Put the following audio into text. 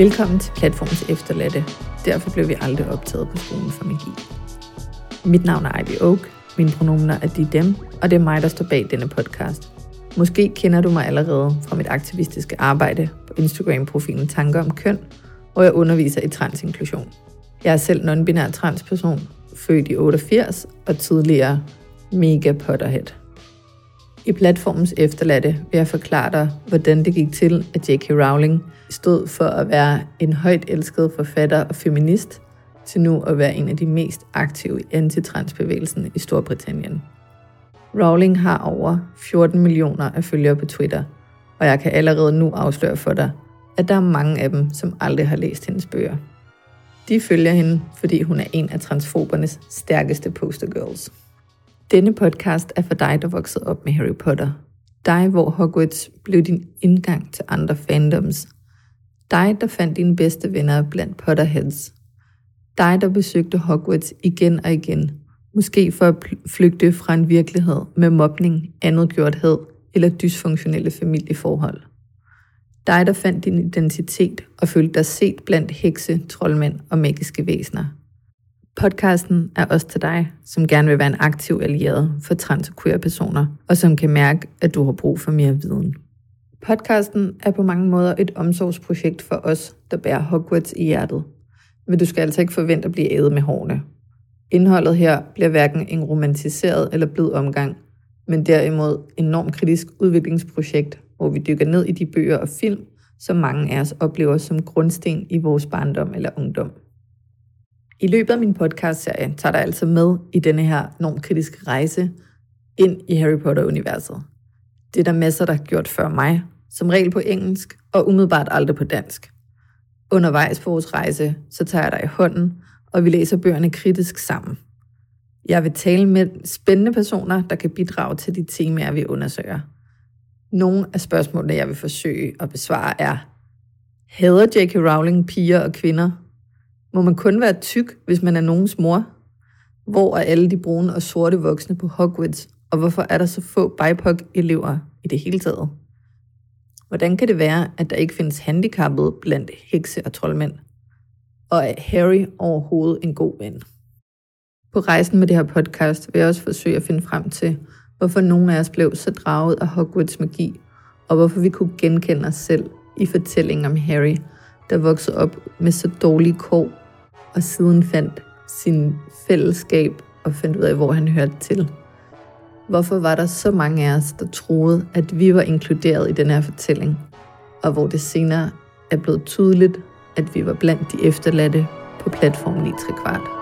Velkommen til Platformens Efterladte. Derfor blev vi aldrig optaget på skolen for magi. Mit navn er Ivy Oak, mine pronomener er de dem, og det er mig, der står bag denne podcast. Måske kender du mig allerede fra mit aktivistiske arbejde på Instagram-profilen Tanker om Køn, hvor jeg underviser i transinklusion. Jeg er selv non-binær transperson, født i 88 og tidligere mega potterhead. I platformens efterladte vil jeg forklare dig, hvordan det gik til, at J.K. Rowling stod for at være en højt elsket forfatter og feminist, til nu at være en af de mest aktive i antitransbevægelsen i Storbritannien. Rowling har over 14 millioner af følgere på Twitter, og jeg kan allerede nu afsløre for dig, at der er mange af dem, som aldrig har læst hendes bøger. De følger hende, fordi hun er en af transfobernes stærkeste postergirls. Denne podcast er for dig, der voksede op med Harry Potter. Dig, hvor Hogwarts blev din indgang til andre fandoms. Dig, der fandt dine bedste venner blandt Potterheads. Dig, der besøgte Hogwarts igen og igen. Måske for at flygte fra en virkelighed med mobning, andetgjorthed eller dysfunktionelle familieforhold. Dig, der fandt din identitet og følte dig set blandt hekse, troldmænd og magiske væsener. Podcasten er også til dig, som gerne vil være en aktiv allieret for trans- og queer-personer, og som kan mærke, at du har brug for mere viden. Podcasten er på mange måder et omsorgsprojekt for os, der bærer Hogwarts i hjertet. Men du skal altså ikke forvente at blive ædet med hårene. Indholdet her bliver hverken en romantiseret eller blid omgang, men derimod enormt kritisk udviklingsprojekt, hvor vi dykker ned i de bøger og film, som mange af os oplever som grundsten i vores barndom eller ungdom. I løbet af min podcast-serie tager jeg altså med i denne her normkritiske rejse ind i Harry Potter-universet. Det er der masser, der har gjort før mig, som regel på engelsk og umiddelbart aldrig på dansk. Undervejs på vores rejse, så tager jeg dig i hånden, og vi læser bøgerne kritisk sammen. Jeg vil tale med spændende personer, der kan bidrage til de temaer, vi undersøger. Nogle af spørgsmålene, jeg vil forsøge at besvare er, Hader J.K. Rowling piger og kvinder? Må man kun være tyk, hvis man er nogens mor? Hvor er alle de brune og sorte voksne på Hogwarts, og hvorfor er der så få BIPOC-elever i det hele taget? Hvordan kan det være, at der ikke findes handicappede blandt hekse og troldmænd? Og er Harry overhovedet en god ven? På rejsen med det her podcast vil jeg også forsøge at finde frem til, hvorfor nogle af os blev så draget af Hogwarts magi, og hvorfor vi kunne genkende os selv i fortællingen om Harry, der voksede op med så dårlige kår, og siden fandt sin fællesskab og fandt ud af, hvor han hørte til. Hvorfor var der så mange af os, der troede, at vi var inkluderet i den her fortælling, og hvor det senere er blevet tydeligt, at vi var blandt de efterladte på platformen i kvart.